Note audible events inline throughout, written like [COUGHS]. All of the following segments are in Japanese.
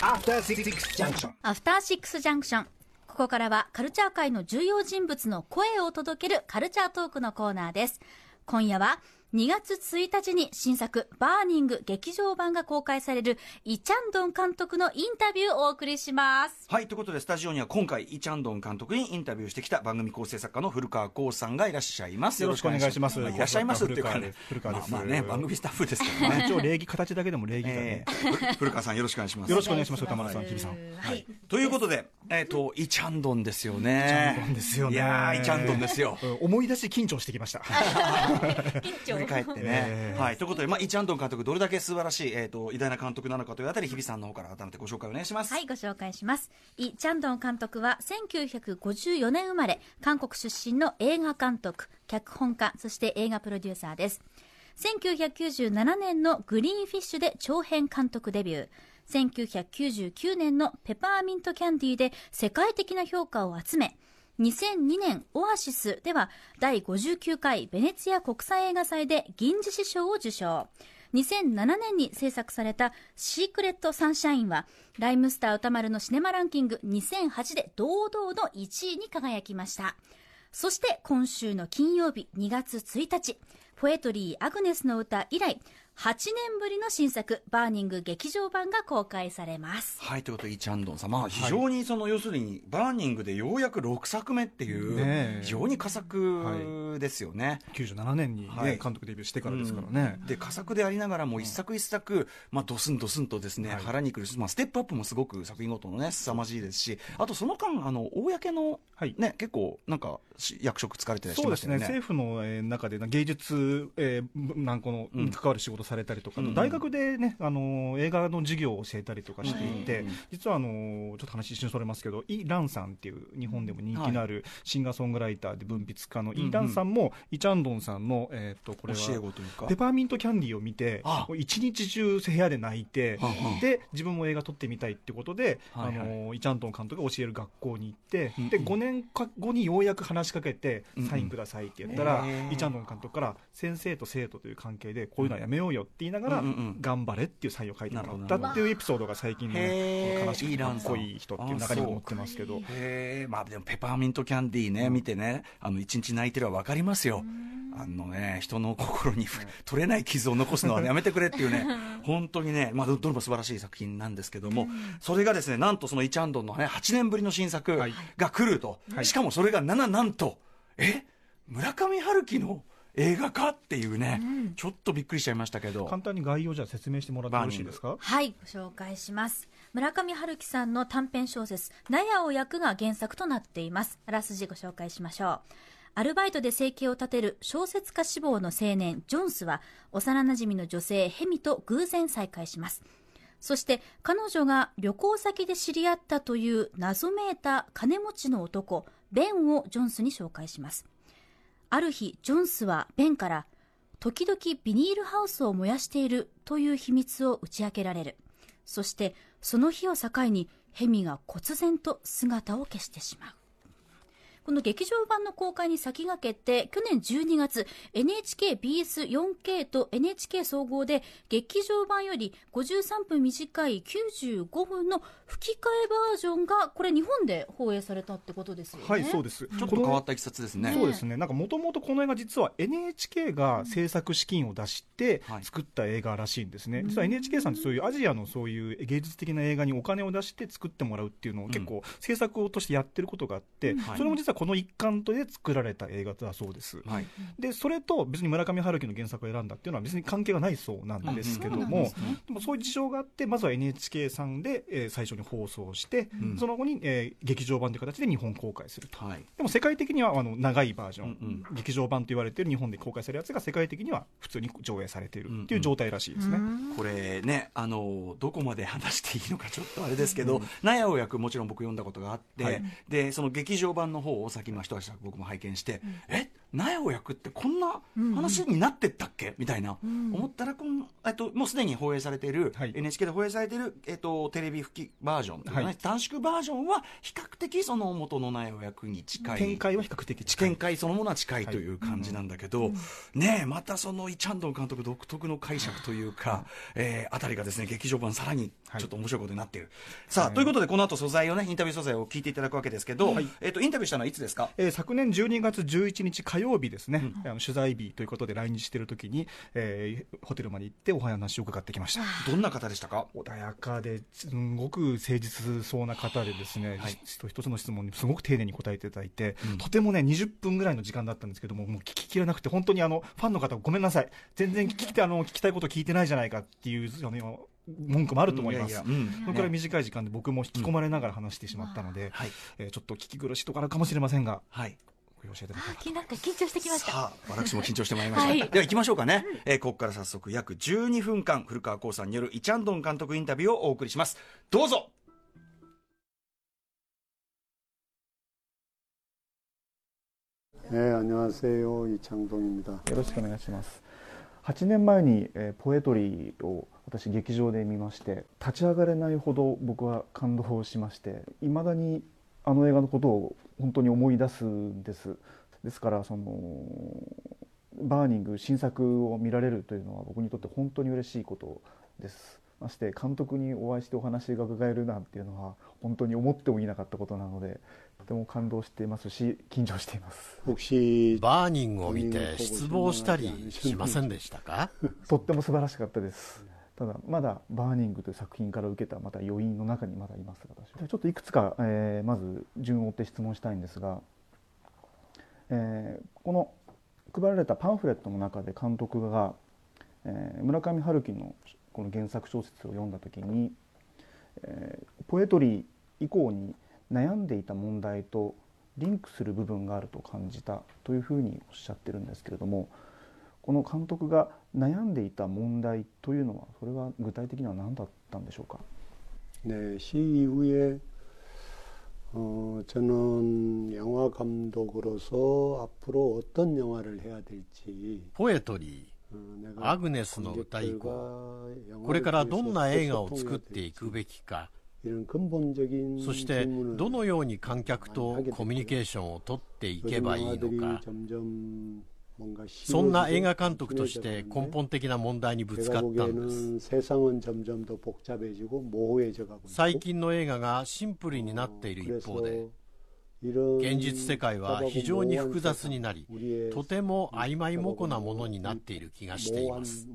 After Six Junction. アフターシックスジャンクション。ここからはカルチャー界の重要人物の声を届けるカルチャートークのコーナーです。今夜は2月1日に新作バーニング劇場版が公開されるイ・チャンドン監督のインタビューをお送りします。はい、ということで、スタジオには今回、イ・チャンドン監督にインタビューしてきた番組構成作家の古川耕さんがいらっしゃいます。よろしくお願いしますいらっしゃいますっていうかね、古川ですまあまあね、番組スタッフですからね。[LAUGHS] 一応礼儀形だけでも礼儀だねえ。ー古川さんよろしくお願いします。よろしくお願いします宇多丸さん日比さんはい。ということで、えっ、と、イ・チャンドンですよね。イチャンドンですよねいやー、イ・チャンドンですよ。う [LAUGHS] ん思い出し緊張してきました。[LAUGHS] 緊振り返ってね、えーはい。ということで、まあ、イ・チャンドン監督、どれだけ素晴らしい、えっ、と、偉大な監督なのかというあたり、日比さんの方から改めてご紹介お願いします。はい、ご紹介します。イ・チャンドン監督は1954年生まれ、韓国出身の映画監督、脚本家、そして映画プロデューサーです。1997年のグリーンフィッシュで長編監督デビュー。1999年のペパーミントキャンディーで世界的な評価を集め、2002年オアシスでは第59回ベネツィア国際映画祭で銀獅子賞を受賞。2007年に制作されたシークレットサンシャインは RHYMESTER宇多丸のシネマランキング2008で堂々の1位に輝きました。そして今週の金曜日2月1日、ポエトリーアグネスの歌以来、8年ぶりの新作、バーニング劇場版が公開されます。はい、ということで、イ・チャンドンさん、まあ、非常にその、要するに、バーニングでようやく6作目っていう、非常に寡作ですよね。97年にはい。ね、監督デビューしてからですからね。で寡作でありながらも一作一作、まあ、ドスンドスンとですね、はい。腹にくる、まあ、ステップアップもすごく作品ごとのね凄まじいですしあとその間あの公の、はい。ね結構なんかし役職就かれてらっしゃいそうですね、ましたよね政府のえー中で芸術、えー、なんこの、うん。関わる仕事されたりとか、大学でね、あのー映画の授業を教えたりとかしていて、実はあのーちょっと話一瞬それますけど、イ・ランさんっていう日本でも人気のあるシンガーソングライターで文筆家のイ・ランさんも、イ・チャンドンさんの、えー、とこれは教え子というか。ペパーミントキャンディーを見て一日中部屋で泣いてで、自分も映画撮ってみたいってことで、はいはい。あのーイ・チャンドン監督が教える学校に行って、うんうん。で、5年か後にようやく話しかけてサインくださいって言ったら、イ・チャンドン監督から、先生と生徒という関係で、こういうのはやめようよって言いながらうんうんうん、頑張れっていうサインを書いてもらったっていうエピソードが最近のへー。悲しくてかっこいい人っていう中にも載ってますけど、へえまあでもペパーミントキャンディーね、見てねあの一日泣いてるは分かりますよ。あのね人の心にふ取れない傷を残すのはやめてくれっていうね [LAUGHS] 本当にね、まあ、どどれも素晴らしい作品なんですけども、それがですねなんとそのイ・チャンドンのね8年ぶりの新作はい。が来ると、はい。しかもそれが7なんとえ？村上春樹の映画化っていうね、ちょっとびっくりしちゃいましたけど簡単に概要じゃあ説明してもらってよろしいですか？はい、ご紹介します。村上春樹さんの短編小説、納屋を焼くが原作となっています。あらすじご紹介しましょう。アルバイトで生計を立てる小説家志望の青年、ジョンスは、幼馴染の女性、ヘミと偶然再会します。そして、彼女が旅行先で知り合ったという謎めいた金持ちの男、ベンをジョンスに紹介します。ある日、ジョンスはベンから、時々ビニールハウスを燃やしているという秘密を打ち明けられる。そして、その日を境に、ヘミが忽然と姿を消してしまう。この劇場版の公開に先駆けて、去年12月、NHKBS4K と NHK 総合で、劇場版より53分短い95分の吹き替えバージョンが、これ日本で放映されたってことですよね。はい、そうです。ちょっと変わったいきさつですね。そうですね、なんかもともとこの映画、実は NHK が制作資金を出してはい作った映画らしいんですね、実は NHK さんってそういうアジアのそういう芸術的な映画にお金を出して作ってもらうっていうのを結構制作としてやってることがあって、はいそれも実はこの一環で作られた映画だそうです。はい。でそれと別に村上春樹の原作を選んだっていうのは別に関係がないそうなんですけども、でもそういう事情があって、まずは NHK さんで、えー最初に放送して、その後に、えー劇場版という形で日本公開すると。はい。でも世界的にはあの長いバージョン、うん劇場版と言われている日本で公開されるやつが世界的には普通に上映されているっていう状態らしいですね。これね、あのどこまで話していいのかちょっとあれですけど、納屋を焼くもちろん僕読んだことがあって、はい。でその劇場版の方をさっきの人たち僕も拝見して、え苗を焼くってこんな話になってったっけ、みたいな、思ったらこの、えっと、もうすでに放映されている、はい。NHK で放映されている、えっと、テレビ吹きバージョンね、はい。短縮バージョンは比較的その元の苗を焼くに近い。展開は比較的近い。展開そのものは近いという感じなんだけど、ねえまたそのイ・チャンドン監督独特の解釈というか、えーあたりがですね劇場版さらにちょっと面白いことになっている、さあということでこの後素材をねインタビュー素材を聞いていただくわけですけど、えっとインタビューしたのはいつですか？えー昨年12月11日火曜日ですね、あの取材日ということで来日している時に、えーホテルまで行ってお話を伺ってきました。どんな方でしたか？穏やかですごく誠実そうな方でですね、はい。一一つの質問にすごく丁寧に答えていただいて、とてもね20分ぐらいの時間だったんですけどももう聞ききれなくて本当にあのファンの方ごめんなさい。全然聞きてあの聞きたいこと聞いてないじゃないかっていうあの文句もあると思います、うん。それくらい短い時間で僕も引き込まれながら話してしまったので、はい。えーちょっと聞き苦しいところあるかもしれませんが。はいご了承いただければきなんか緊張してきました。さあ私も緊張してまいりました、はいでは行きましょうかね、えーここから早速約12分間古川光さんによるイ・チャンドン監督インタビューをお送りしますどうぞ네, 안녕하세요. 이창동입니다. よろしくお願いします8年前に、えーポエトリーを私劇場で見まして立ち上がれないほど僕は感動しましていまだに あの映画のことを本当に思い出すんです。ですからそのバーニング新作を見られるというのは僕にとって本当に嬉しいことです。まして監督にお会いしてお話が伺えるなんていうのは本当に思ってもいなかったことなのでとても感動していますし緊張しています。バーニングを見て失望したりしませんでしたか？[LAUGHS] とっても素晴らしかったですただまだ「バーニング」という作品から受けたまた余韻の中にまだいます私。はちょっといくつか、えーまず順を追って質問したいんですが、えーこの配られたパンフレットの中で監督が、えー村上春樹のこの原作小説を読んだ時に、えーポエトリー以降に悩んでいた問題とリンクする部分があると感じたというふうにおっしゃってるんですけれどもこの監督が悩んでいた問題というのはそれは具体的には何だったんでしょうか 네, 시 이후에 어, 저는 영화 감독으로서 앞으로 어떤 영화를 해야 될지 ポエトリ 어, ー、 내가 アグネスの歌以降、 관객들과 これから 영화를 どん 통해서 な映画を 어떻게 作っ 소통해야 ていく 될지 べきか、 이런 근본적인 そして 질문을 どのように観客と 많이 하게 コミュニ 됐고요. ケーションを取っていけ 요즘 ばいいの 영화들이 か、 점점 뭔가 そんな映画監督として根本的な問題にぶつかったんです。最近の映画がシンプルになっている一方で現実世界は非常に複雑になりとても曖昧模糊なものになっている気がしています。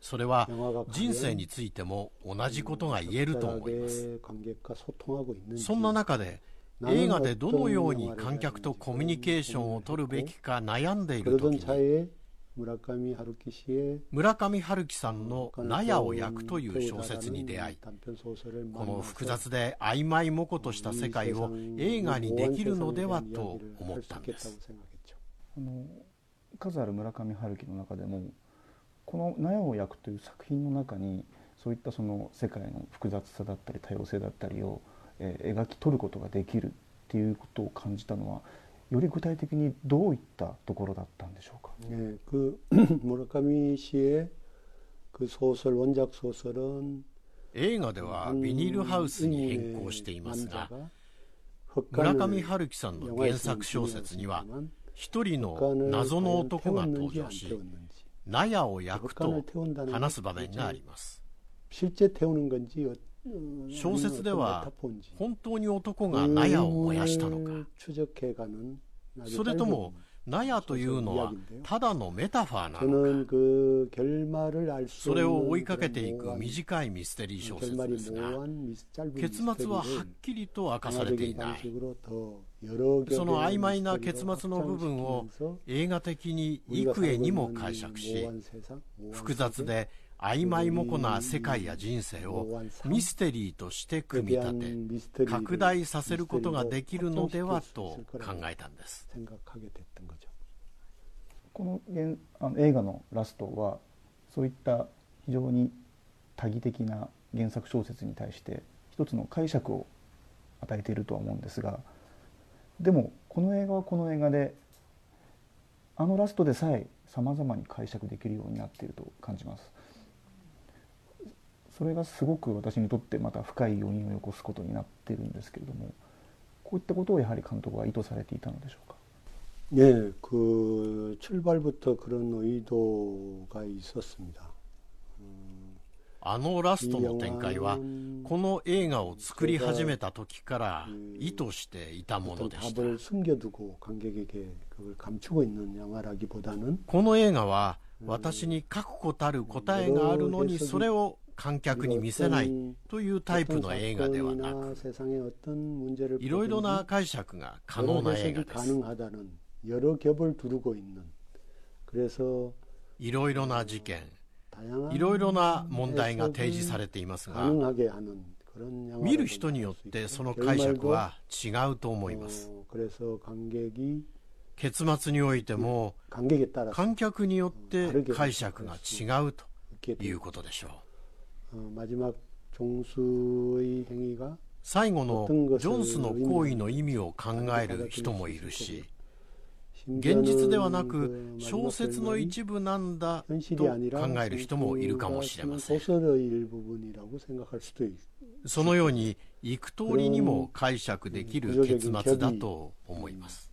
それは人生についても同じことが言えると思います。そんな中で映画でどのように観客とコミュニケーションを取るべきか悩んでいる時に村上春樹さんの「納屋を焼く」という小説に出会いこの複雑で曖昧模糊とした世界を映画にできるのではと思ったんです。数ある村上春樹の中でもこの「納屋を焼く」という作品の中にそういったその世界の複雑さだったり多様性だったりをえー描き取ることができるっていうことを感じたのはより具体的にどういったところだったんでしょうか 네, 그 [COUGHS] 무라카미 씨의 그 소설 원작 소설은 映画ではビニールハウスに変更していますが村上春樹さんの原作小説には一人の謎の男が登場し納屋を焼くと話す場面があります 실제 태우는 건지 어, 小説では本当に男が納屋を燃やしたのか。それとも納屋というのはただのメタファーなのか。それを追いかけていく短いミステリー小説ですが結末ははっきりと明かされていない。その曖昧な結末の部分を映画的に幾重にも解釈し複雑で曖昧もこな世界や人生をミステリーとして組み立て拡大させることができるのではと考えたんですこのあの映画のラストはそういった非常に多義的な原作小説に対して一つの解釈を与えているとは思うんですが。でもこの映画はこの映画で あのラストでさえ様々に解釈できるようになっていると感じますそれがすごく私にとってまた深い要因を起こすことになっているんですけれどもこういったことをやはり監督は意図されていたのでしょうか 네, 그 출발부터 그런 의도가 있었습니다. あのラストの展開は、この映画を作り始めた時から意図していたものでした。この映画は、私に確固たる答えがあるのに、それを観客に見せないというタイプの映画ではなく、いろいろな解釈が可能な映画です。いろいろな事件、いろいろな問題が提示されていますが見る人によってその解釈は違うと思います。結末においても観客によって解釈が違うということでしょう。最後のジョンスの行為の意味を考える人もいるし現実ではなく小説の一部なんだと考える人もいるかもしれません。そのように幾通りにも解釈できる結末だと思います。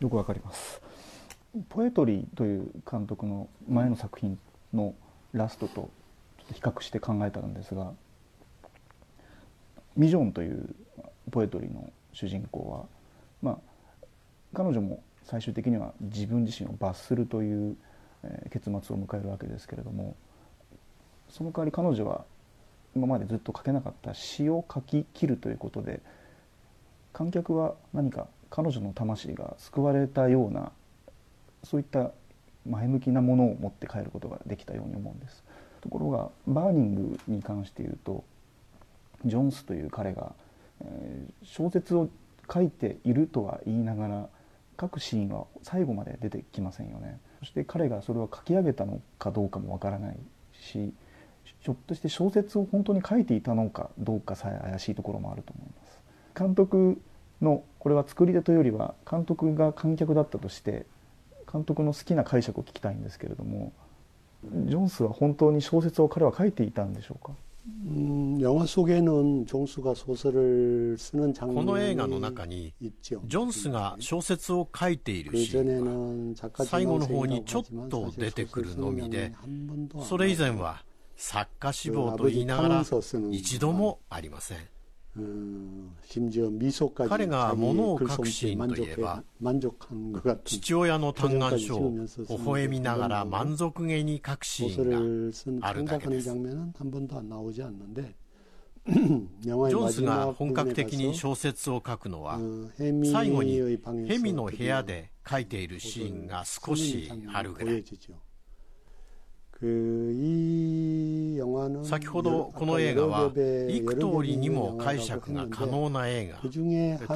よくわかります。ポエトリーという監督の前の作品のラストと比較して考えたんですが「ミジョン」というポエトリーの主人公は。まあ彼女も最終的には自分自身を罰するという、えー結末を迎えるわけですけれどもその代わり彼女は今までずっと書けなかった詩を書き切るということで観客は何か彼女の魂が救われたようなそういった前向きなものを持って帰ることができたように思うんです。ところがバーニングに関して言うとジョンスという彼が、小説を書いているとは言いながら書くシーンは最後まで出てきませんよね。そして彼がそれを書き上げたのかどうかもわからないしひょっとして小説を本当に書いていたのかどうかさえ怪しいところもあると思います。監督のこれは作り手というよりは監督が観客だったとして監督の好きな解釈を聞きたいんですけれどもジョンスは本当に小説を彼は書いていたんでしょうか？うんこの映画の中にジョンスが小説を書いているシーンは最後の方にちょっと出てくるのみでそれ以前は作家志望と言いながら一度もありません。彼が物を隠しといえば父親の嘆願書を微笑みながら満足げに書くシーンがあるだけです。ジョンスが本格的に小説を書くのは最後にヘミの部屋で書いているシーンが少しあるぐらい。先ほどこの映画は幾通りにも解釈が可能な映画と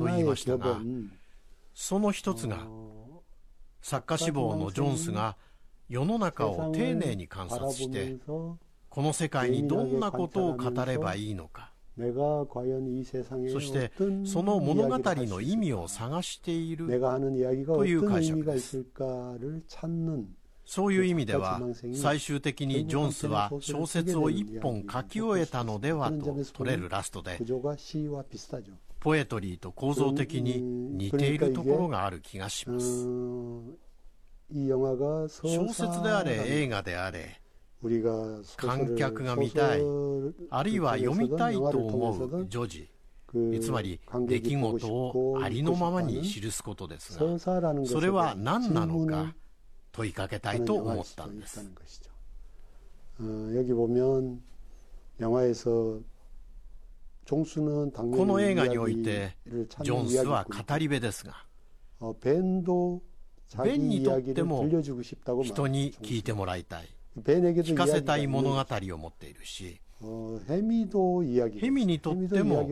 言いましたがその一つが作家志望のジョンスが世の中を丁寧に観察してこの世界にどんなことを語ればいいのかそしてその物語の意味を探しているという解釈です。そういう意味では、最終的にジョンスは小説を一本書き終えたのではと取れるラストで、ポエトリーと構造的に似ているところがある気がします。小説であれ映画であれ、観客が見たい、あるいは読みたいと思う女児、つまり出来事をありのままに記すことですが、それは何なのか、問いかけたいと思ったんです。この映画においてジョンスは語り部ですがベンにとっても人に聞いてもらいたい。聞かせたい物語を持っているしヘミにとっても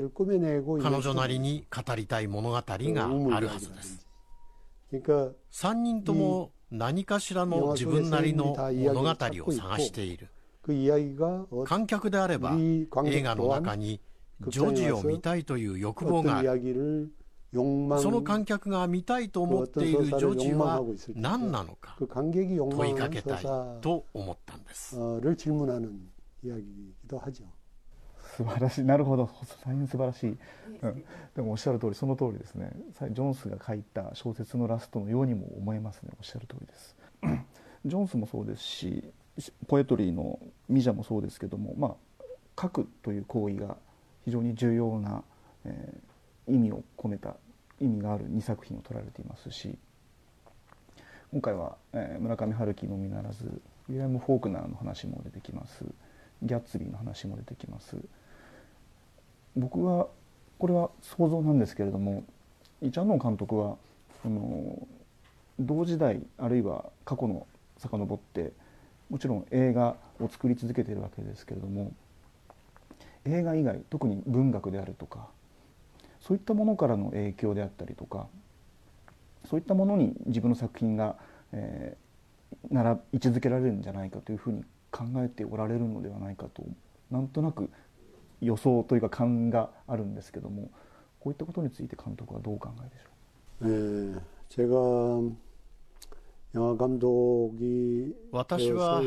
彼女なりに語りたい物語があるはずです。3人とも何かしらの自分なりの物語を探している。観客であれば映画の中にジョジを見たいという欲望があるその観客が見たいと思っているジョジは何なのか問いかけたいと思ったんです。素晴らしい。[LAUGHS] なるほど。大変素晴らしい、うん、でもおっしゃる通りその通りですね。さジョンスが書いた小説のラストのようにも思えますね。おっしゃる通りです。[CLEARS THROAT] ジョンスもそうですしポエトリーのミジャもそうですけどもまあ書くという行為が非常に重要な、えー意味を込めた意味がある2作品を取られていますし今回は、えー村上春樹のみならずウィリアム・フォークナーの話も出てきます。ギャッツビーの話も出てきます僕はこれは想像なんですけれどもイ・チャンノン監督はあの同時代あるいは過去の遡ってもちろん映画を作り続けているわけですけれども映画以外特に文学であるとかそういったものからの影響であったりとかそういったものに自分の作品が、えーなら位置づけられるんじゃないかというふうに考えておられるのではないかとなんとなく予想というか勘があるんですけどもこういったことについて監督はどうお考えでしょう、えー、제가私は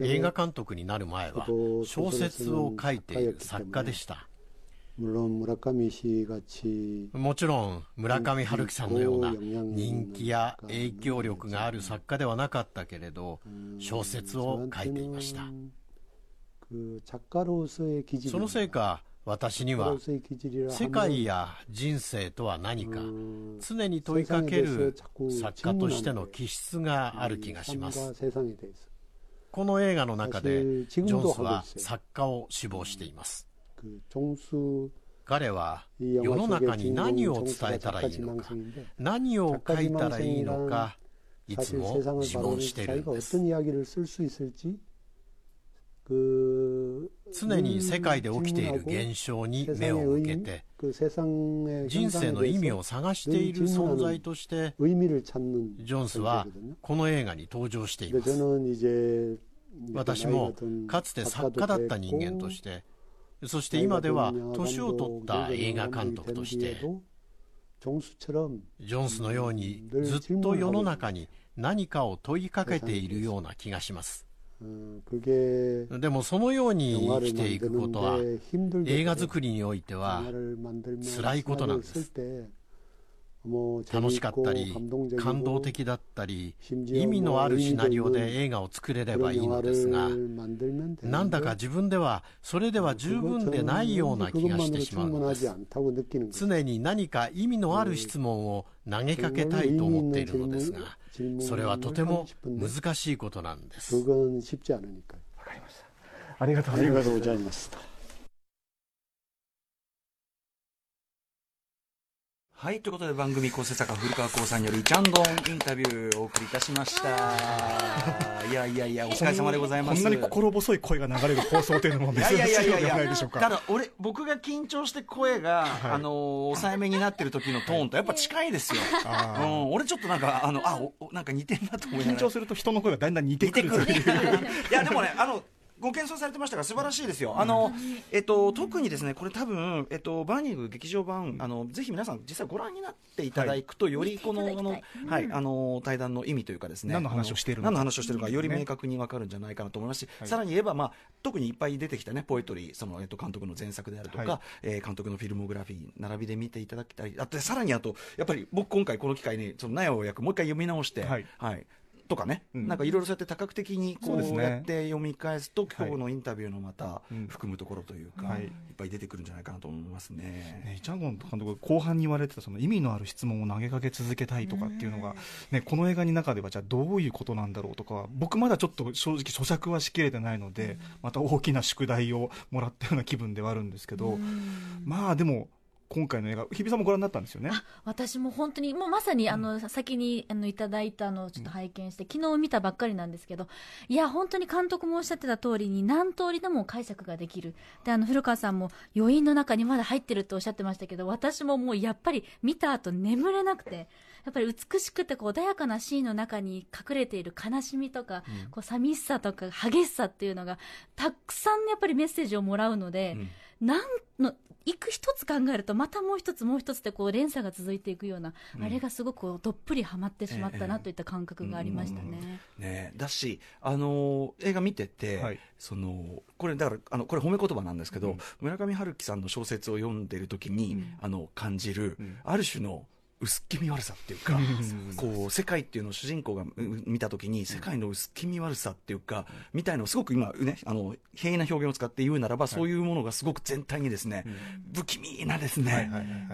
映画監督になる前は小説を書いている作家でした。もちろん村上春樹さんのような人気や影響力がある作家ではなかったけれど小説を書いていました。そのせいか私には世界や人生とは何か常に問いかける作家としての気質がある気がします。この映画の中でジョンスは作家を志望しています。彼は世の中に何を伝えたらいいのか何を書いたらいいのかいつも自問しているんです。常に世界で起きている現象に目を向けて人生の意味を探している存在としてジョンスはこの映画に登場しています。私もかつて作家だった人間としてそして今では年を取った映画監督としてジョンスのようにずっと世の中に何かを問いかけているような気がします。でもそのように生きていくことは映画作りにおいては辛いことなんです。楽しかったり感動的だったり意味のあるシナリオで映画を作れればいいのですがなんだか自分ではそれでは十分でないような気がしてしまうのです。常に何か意味のある質問を投げかけたいと思っているのですがそれはとても難しいことなんです。ありがとうございました。はい、ということで番組構成作家古川光さんによるイチャンドンインタビューをお送りいたしました。い。やいやいや、お疲れ様でございます。こんなに心細い声が流れる放送というのも珍しいいやいやいやいのではないやでしょうか。ただ俺僕が緊張して声が、はい。あのー抑えめになってる時のトーンとやっぱ近いですよ、うん、俺ちょっとなんかあのあなんか似てんなと思いながら。緊張すると人の声がだんだん似て似てくるくるという。[LAUGHS] いやでもねあのご謙遜されてましたから素晴らしいですよ。あの、えっと、特にですね、これ多分、えっと、バーニング劇場版、あの、ぜひ皆さん実際ご覧になっていただくと、よりこの、はい、あの、対談の意味というかですね。何の話をしているのか。何の話をしているのか、より明確にわかるんじゃないかなと思いますし、さらに言えば、まあ、特にいっぱい出てきたね、ポエトリー、その、えっと、監督の前作であるとか、はい。えー監督のフィルモグラフィー、並びで見ていただきたい。あと、さらにあと、やっぱり僕今回この機会に、その、納屋を役、もう一回読み直して、はい。はい。とかね、うん。なんかいろいろそうやって多角的にこそうやって読み返すと、今はい日のインタビューのまたうん。含むところというか、はい。い、っぱい出てくるんじゃないかなと思いますね。ね、イチャンゴン監督後半に言われてたその意味のある質問を投げかけ続けたいとかっていうのが、ね、この映画の中ではじゃあどういうことなんだろうとかは僕まだちょっと正直咀嚼はしきれてないので、また大きな宿題をもらったような気分ではあるんですけど、まあでも今回の映画日比さんもご覧になったんですよね？私も本当にもうまさにあの、先にあのいただいたのをちょっと拝見して、昨日見たばっかりなんですけどいや本当に監督もおっしゃってた通りに何通りでも解釈ができる。であの古川さんも余韻の中にまだ入ってるっておっしゃってましたけど私ももうやっぱり見た後眠れなくてやっぱり美しくてこう穏やかなシーンの中に隠れている悲しみとか、こう寂しさとか激しさっていうのがたくさんやっぱりメッセージをもらうので、なんの一句一つ考えるとまたもう一つもう一つでこう連鎖が続いていくような、あれがすごくどっぷりはまってしまったなといった感覚がありましたね。ね。だし、あのー映画見てて、はい。そのこれだからあのこれ褒め言葉なんですけど、村上春樹さんの小説を読んでる時に、あの感じる、ある種の薄気味悪さっていうか、こう世界っていうのを主人公がう見た時に世界の薄気味悪さっていうか、みたいのをすごく今ねあの平易な表現を使って言うならば、そういうものがすごく全体にですね、不気味なですね、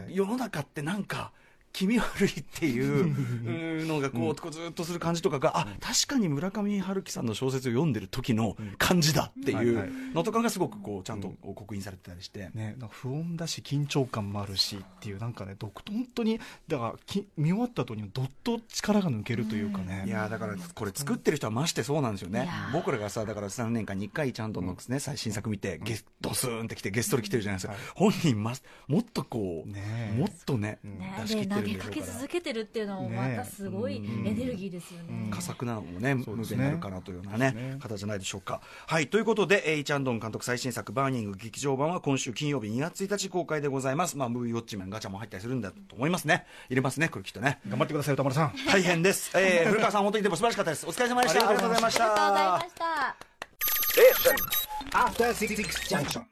世の中ってなんか気味悪いっていう [LAUGHS] のがこう、ずっとする感じとかが、あ確かに村上春樹さんの小説を読んでる時の感じだってはいうのとかがすごくこうちゃんと刻印されてたりして。ね、なんか不穏だし緊張感もあるしっていうなんかねど本当にだからき見終わった後にどっと力が抜けるというかね、いやーだからこれ作ってる人はましてそうなんですよね。僕らがさだから3年間に1回ちゃんとの、ね最新作見てゲスドスーンってきてゲストで来てるじゃないですか、本人まもっとこう、もっとね、ね出し切ってるんでしょうかかけ続けてるっていうのもまたすごいエネルギーですよね。ら佳作なのもね、無限になるかなというようなね方じゃないでしょうか。はい、ということで、えーイチャンドン監督最新作、バーニング劇場版は今週金曜日2月1日公開でございます。まあ、ムービーウォッチメンガチャも入ったりするんだと思いますね。入れますね、これきっとね。頑張ってください歌丸さん大変です。えー、[LAUGHS] 古川さん、本当にでも素晴らしかったです。お疲れ様でした。ありがとうございましありがとうございたま。した。After Six Junction.